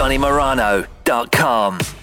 DonnyMorano.com.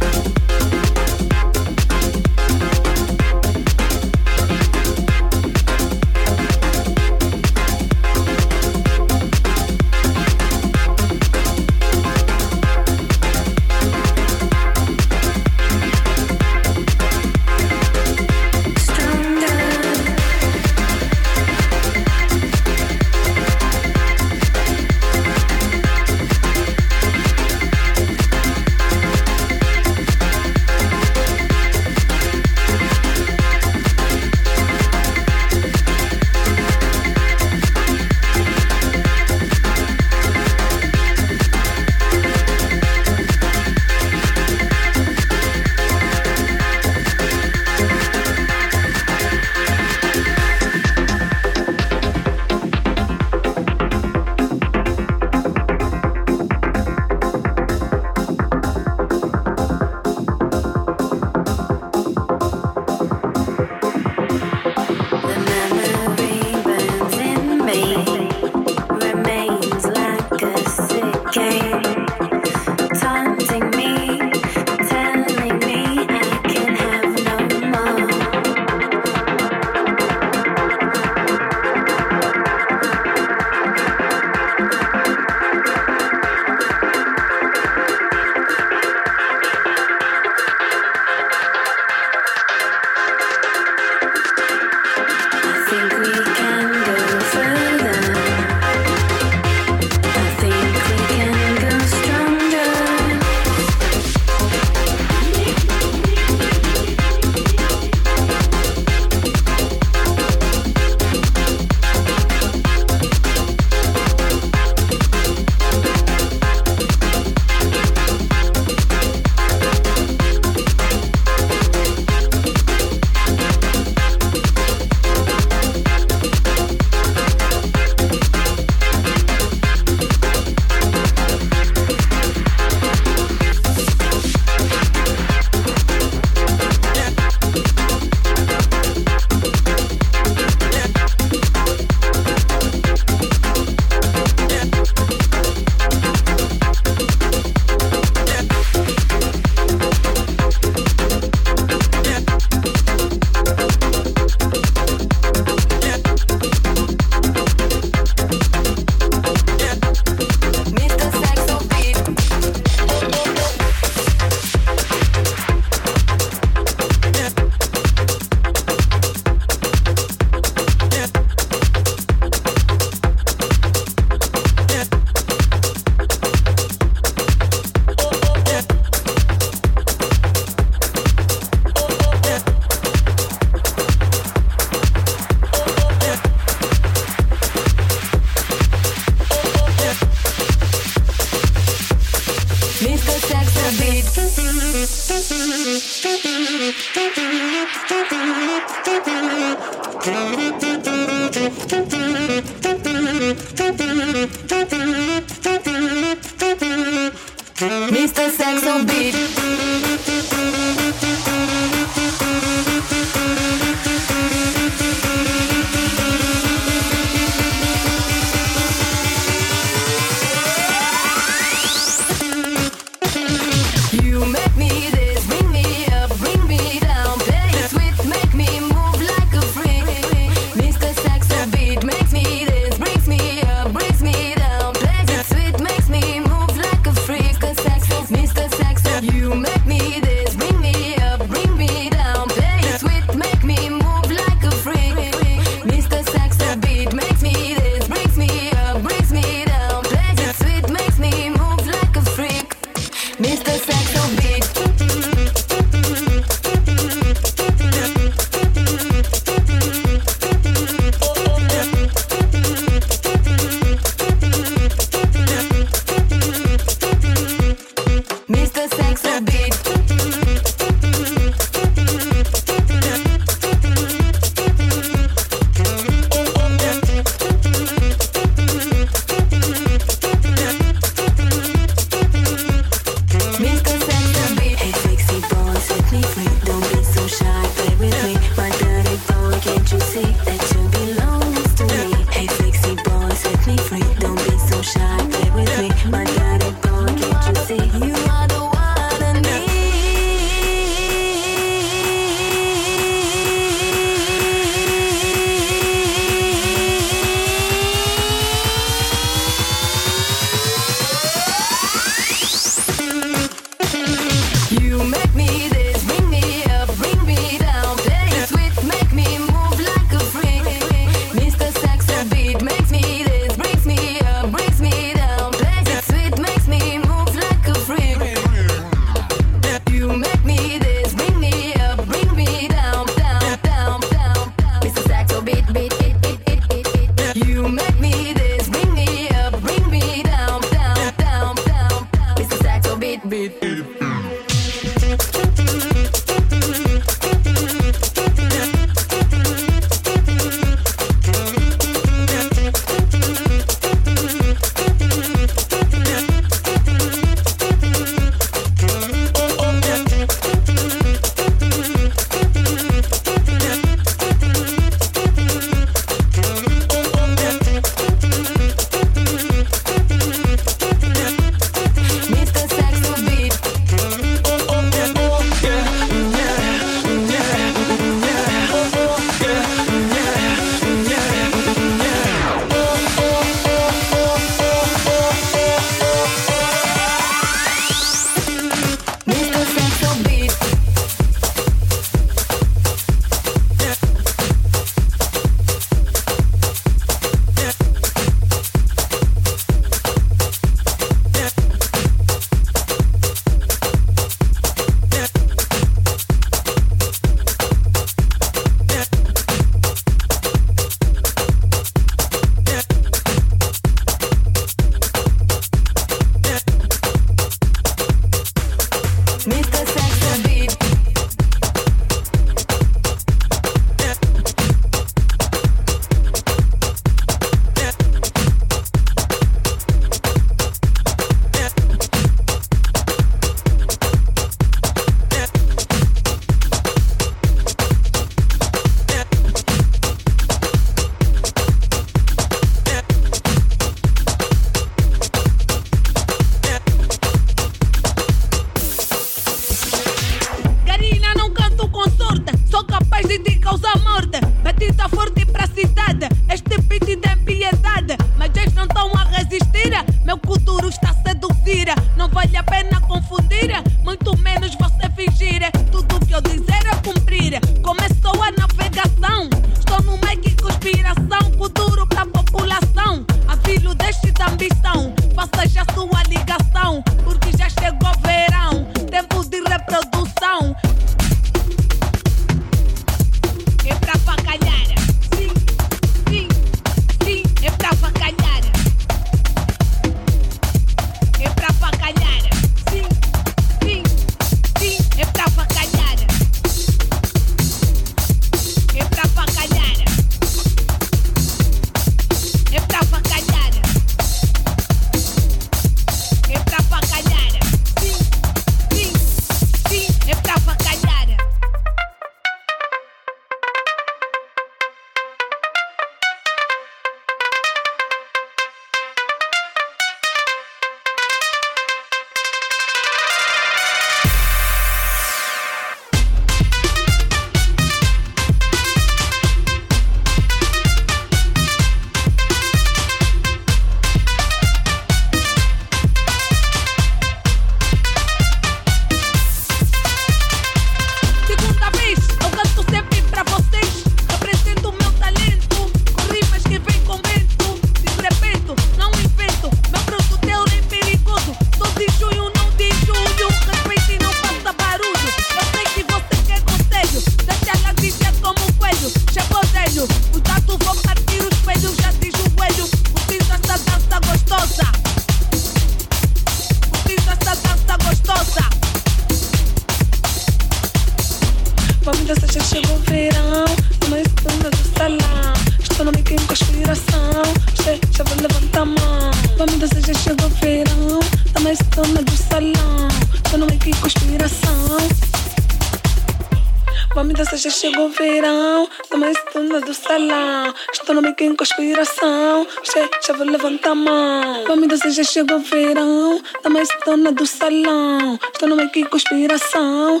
criança, já chegou o verão. Toma mais dona do salão. Estou no meio de conspiração, Che, já vou levantar a mão. Toma doce, já chegou o verão. Toma mais dona do salão. Estou no meio de conspiração.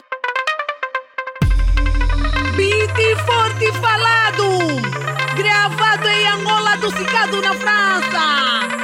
Beat forte falado. Gravado em Angola, do Cicado na França.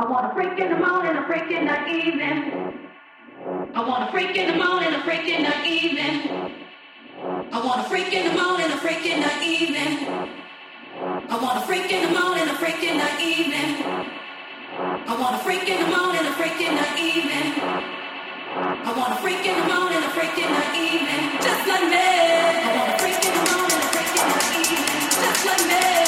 I want a freak in the morning, a freak in the evening. I want a freak in the morning, a freak in the evening. I want a freak in the morning, a freak in the evening. I want a freak in the morning, a freak in the evening. I want a freak in the morning, a freak in the evening. I want a freak in the morning, a freak in the evening, just like me. I want a freak in the morning, a freak in the evening, just like me.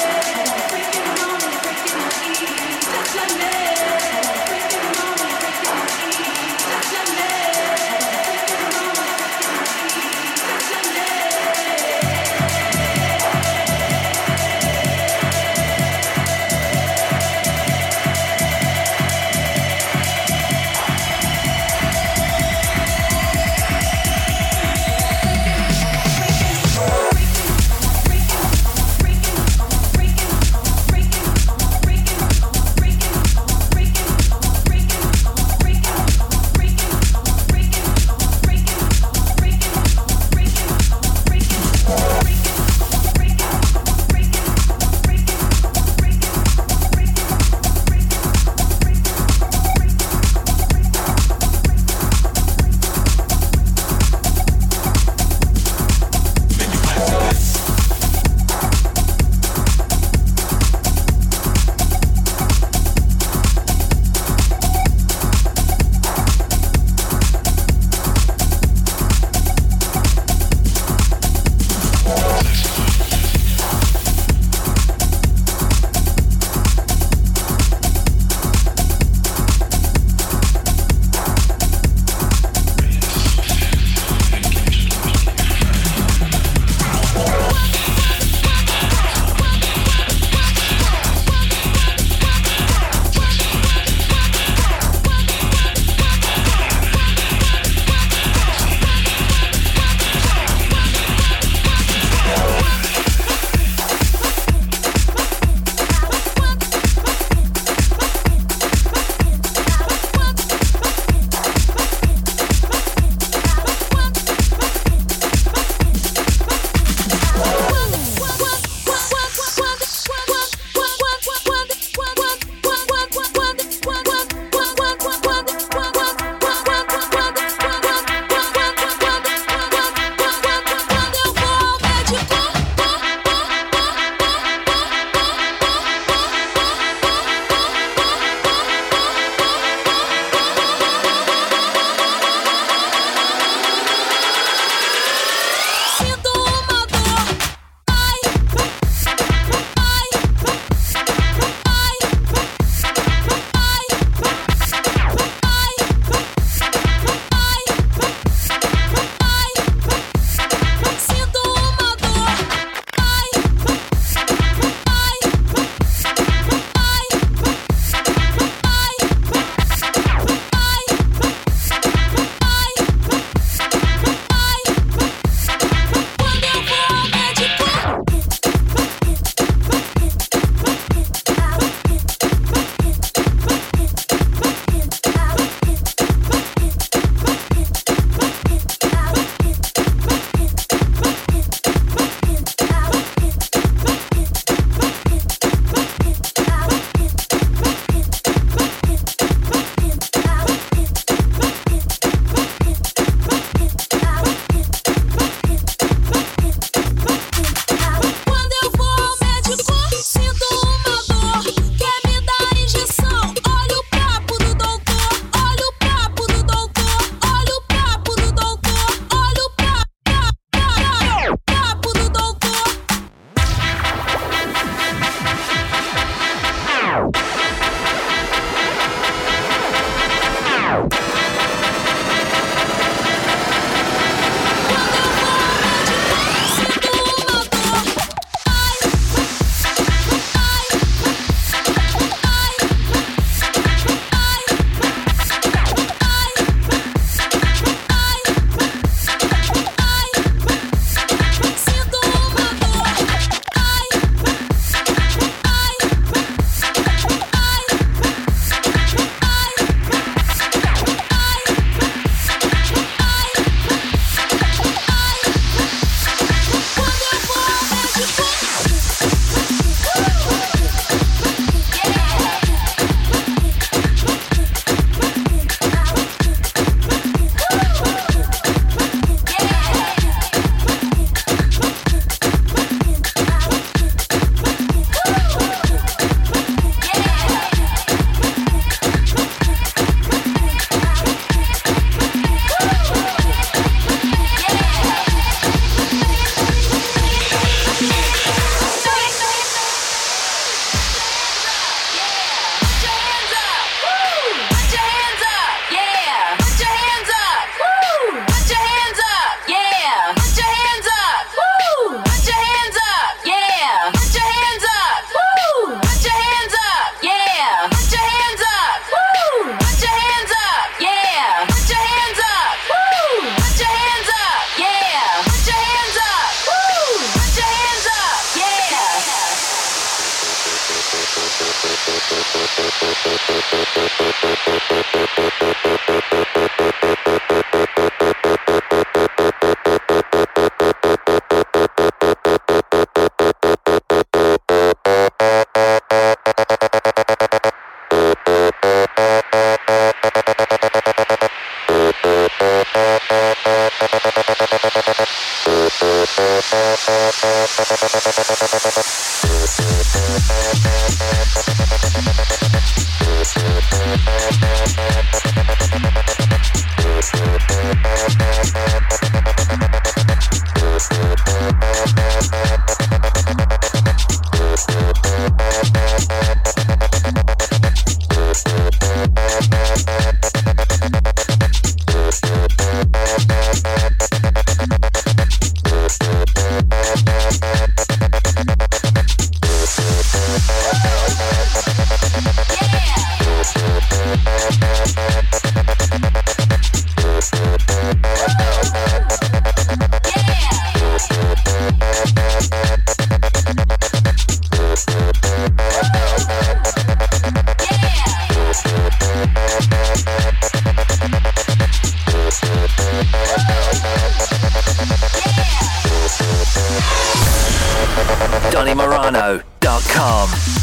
Thank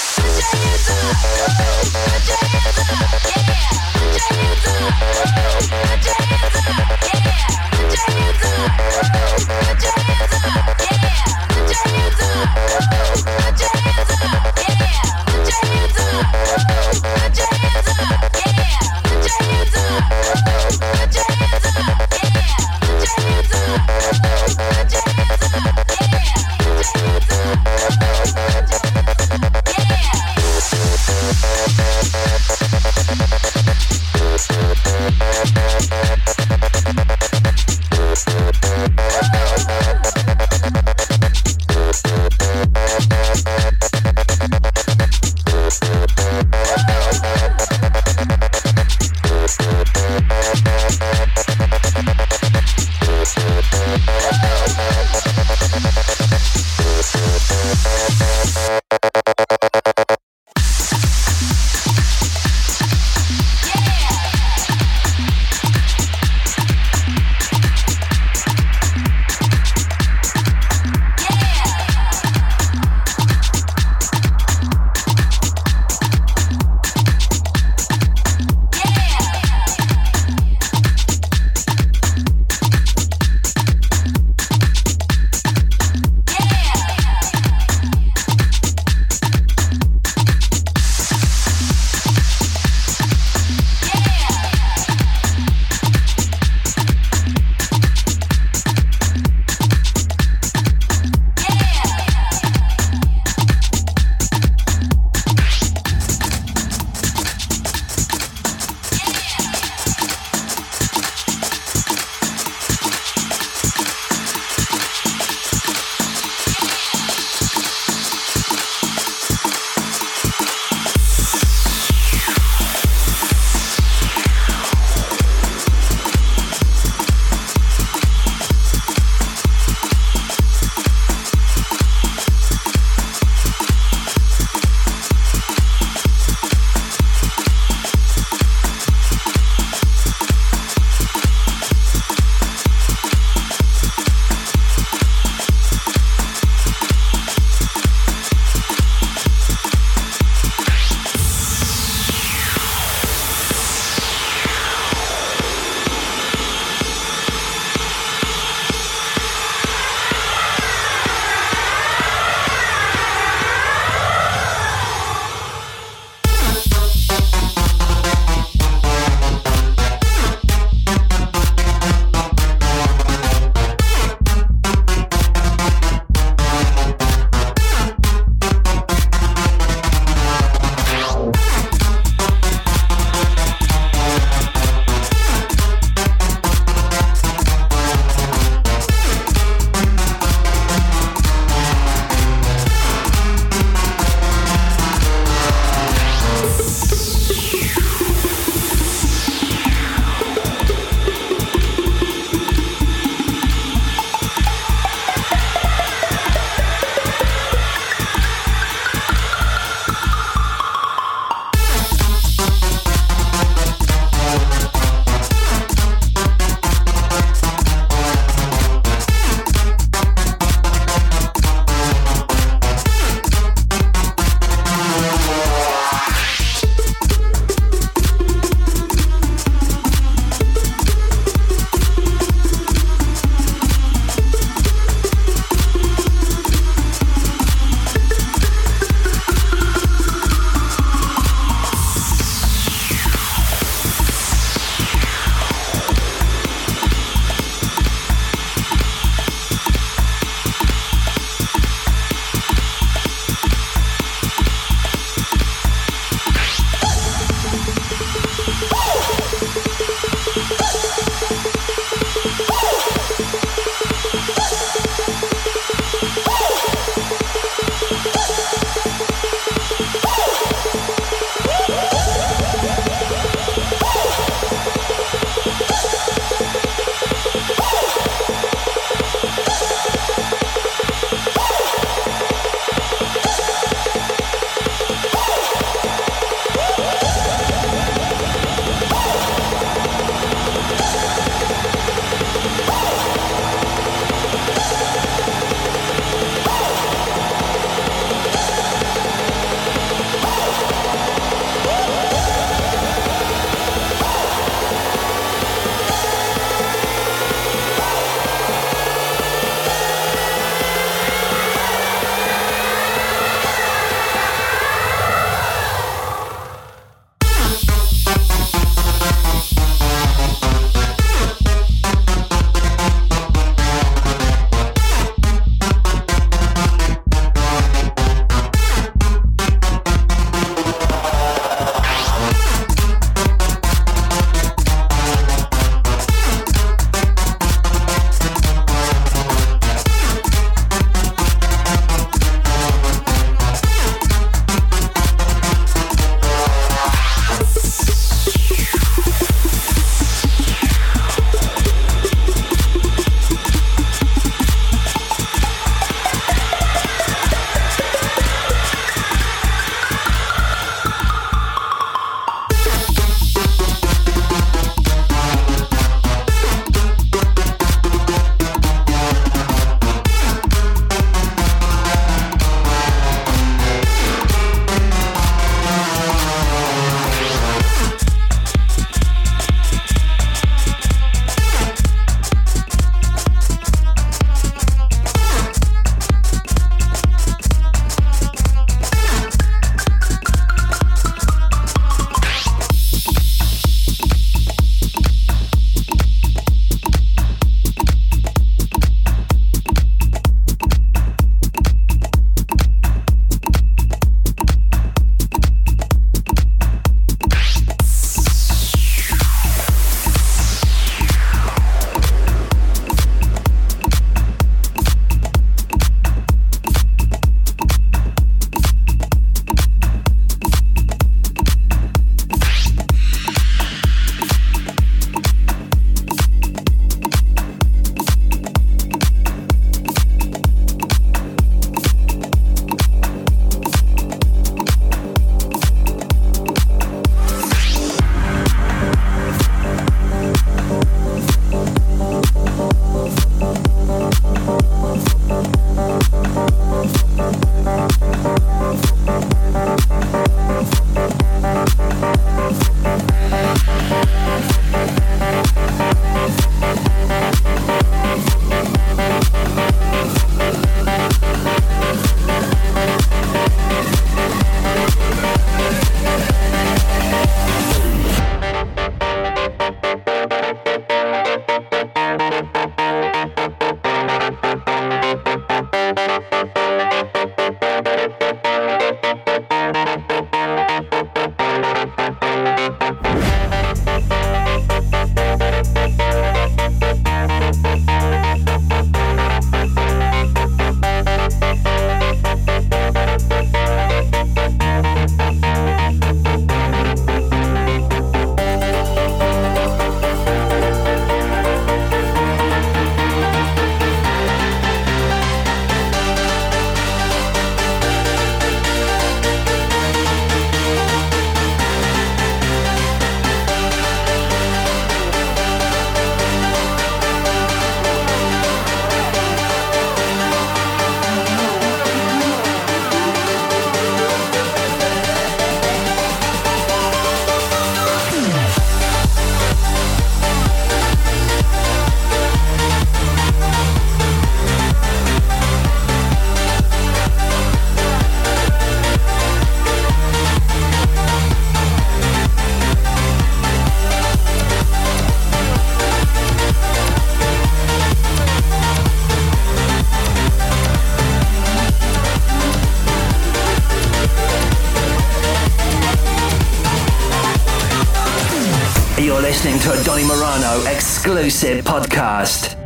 Donny Morano exclusive podcast.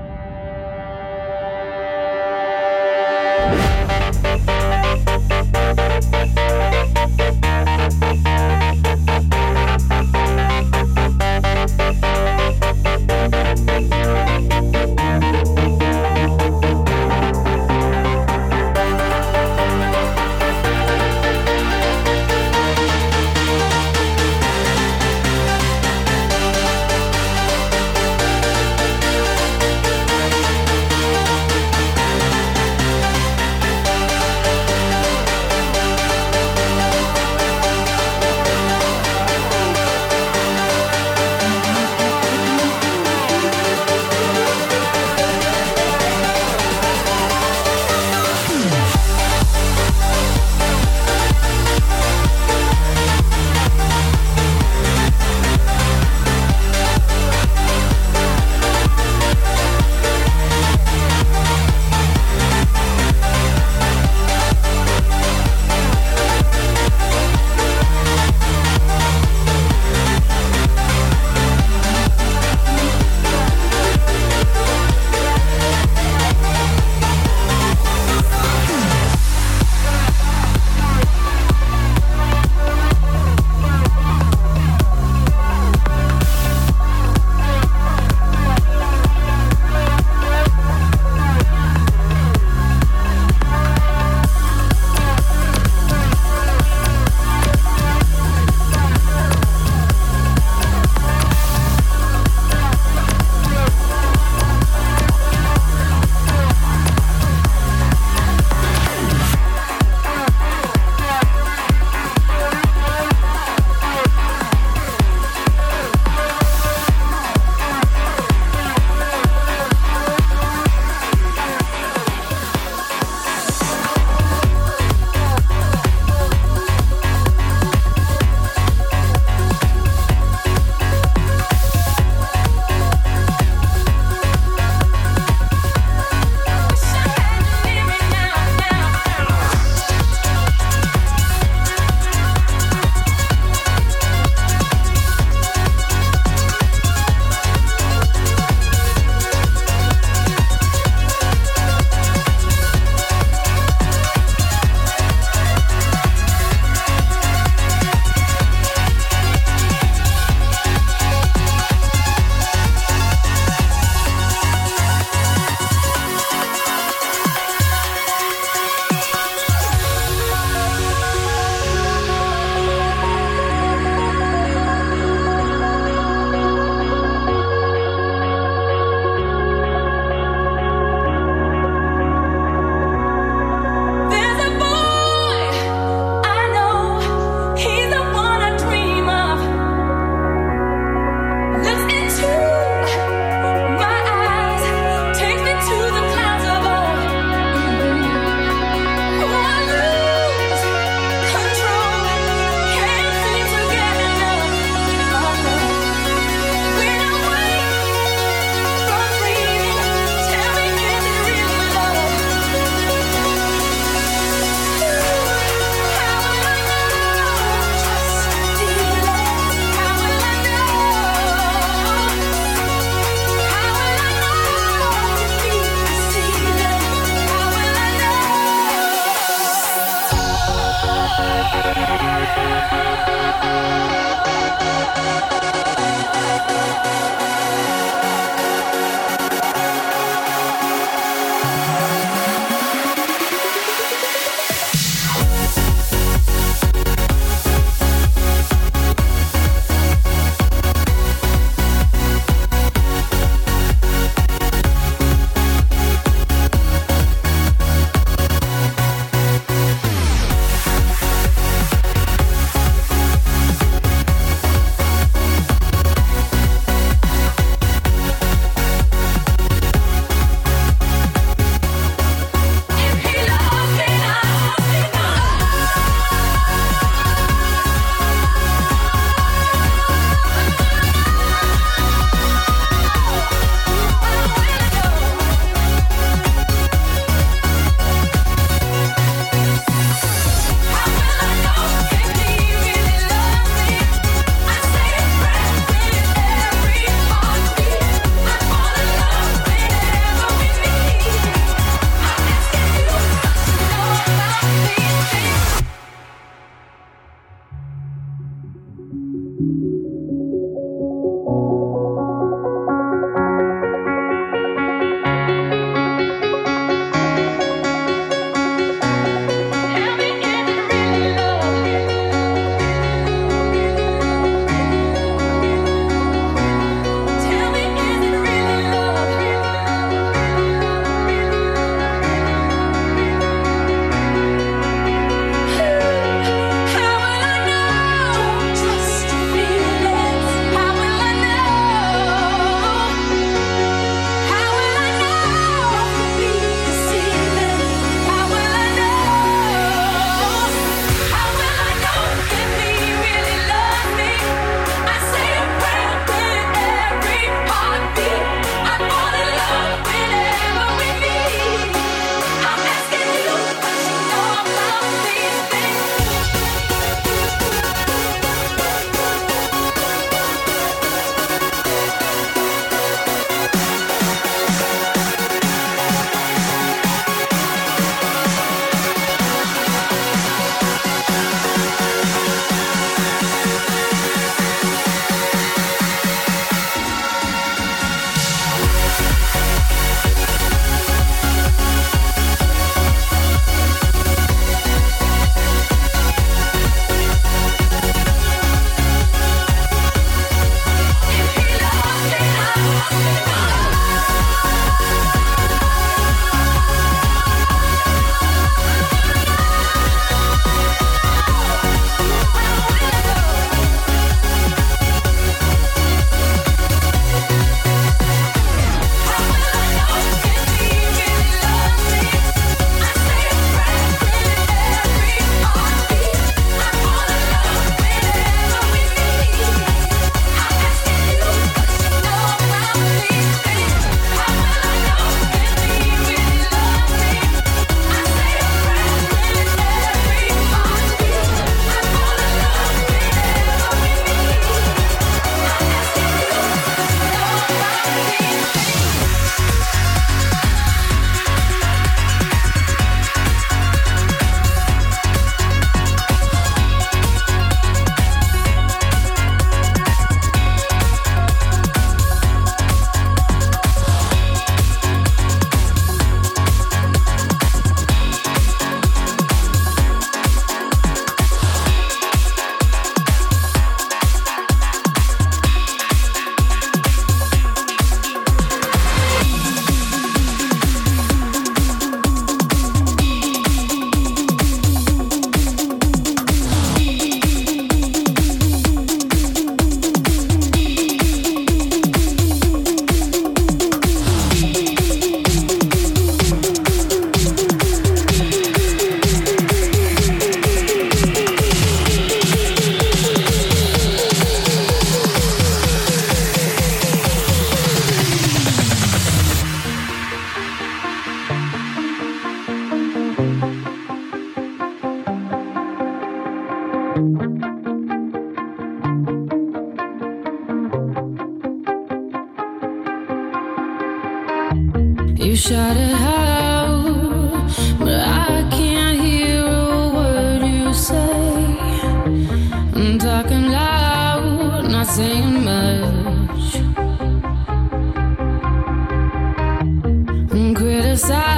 side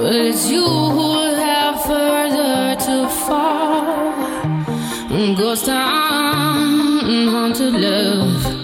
But it's you who have further to fall. Ghost town, haunted love.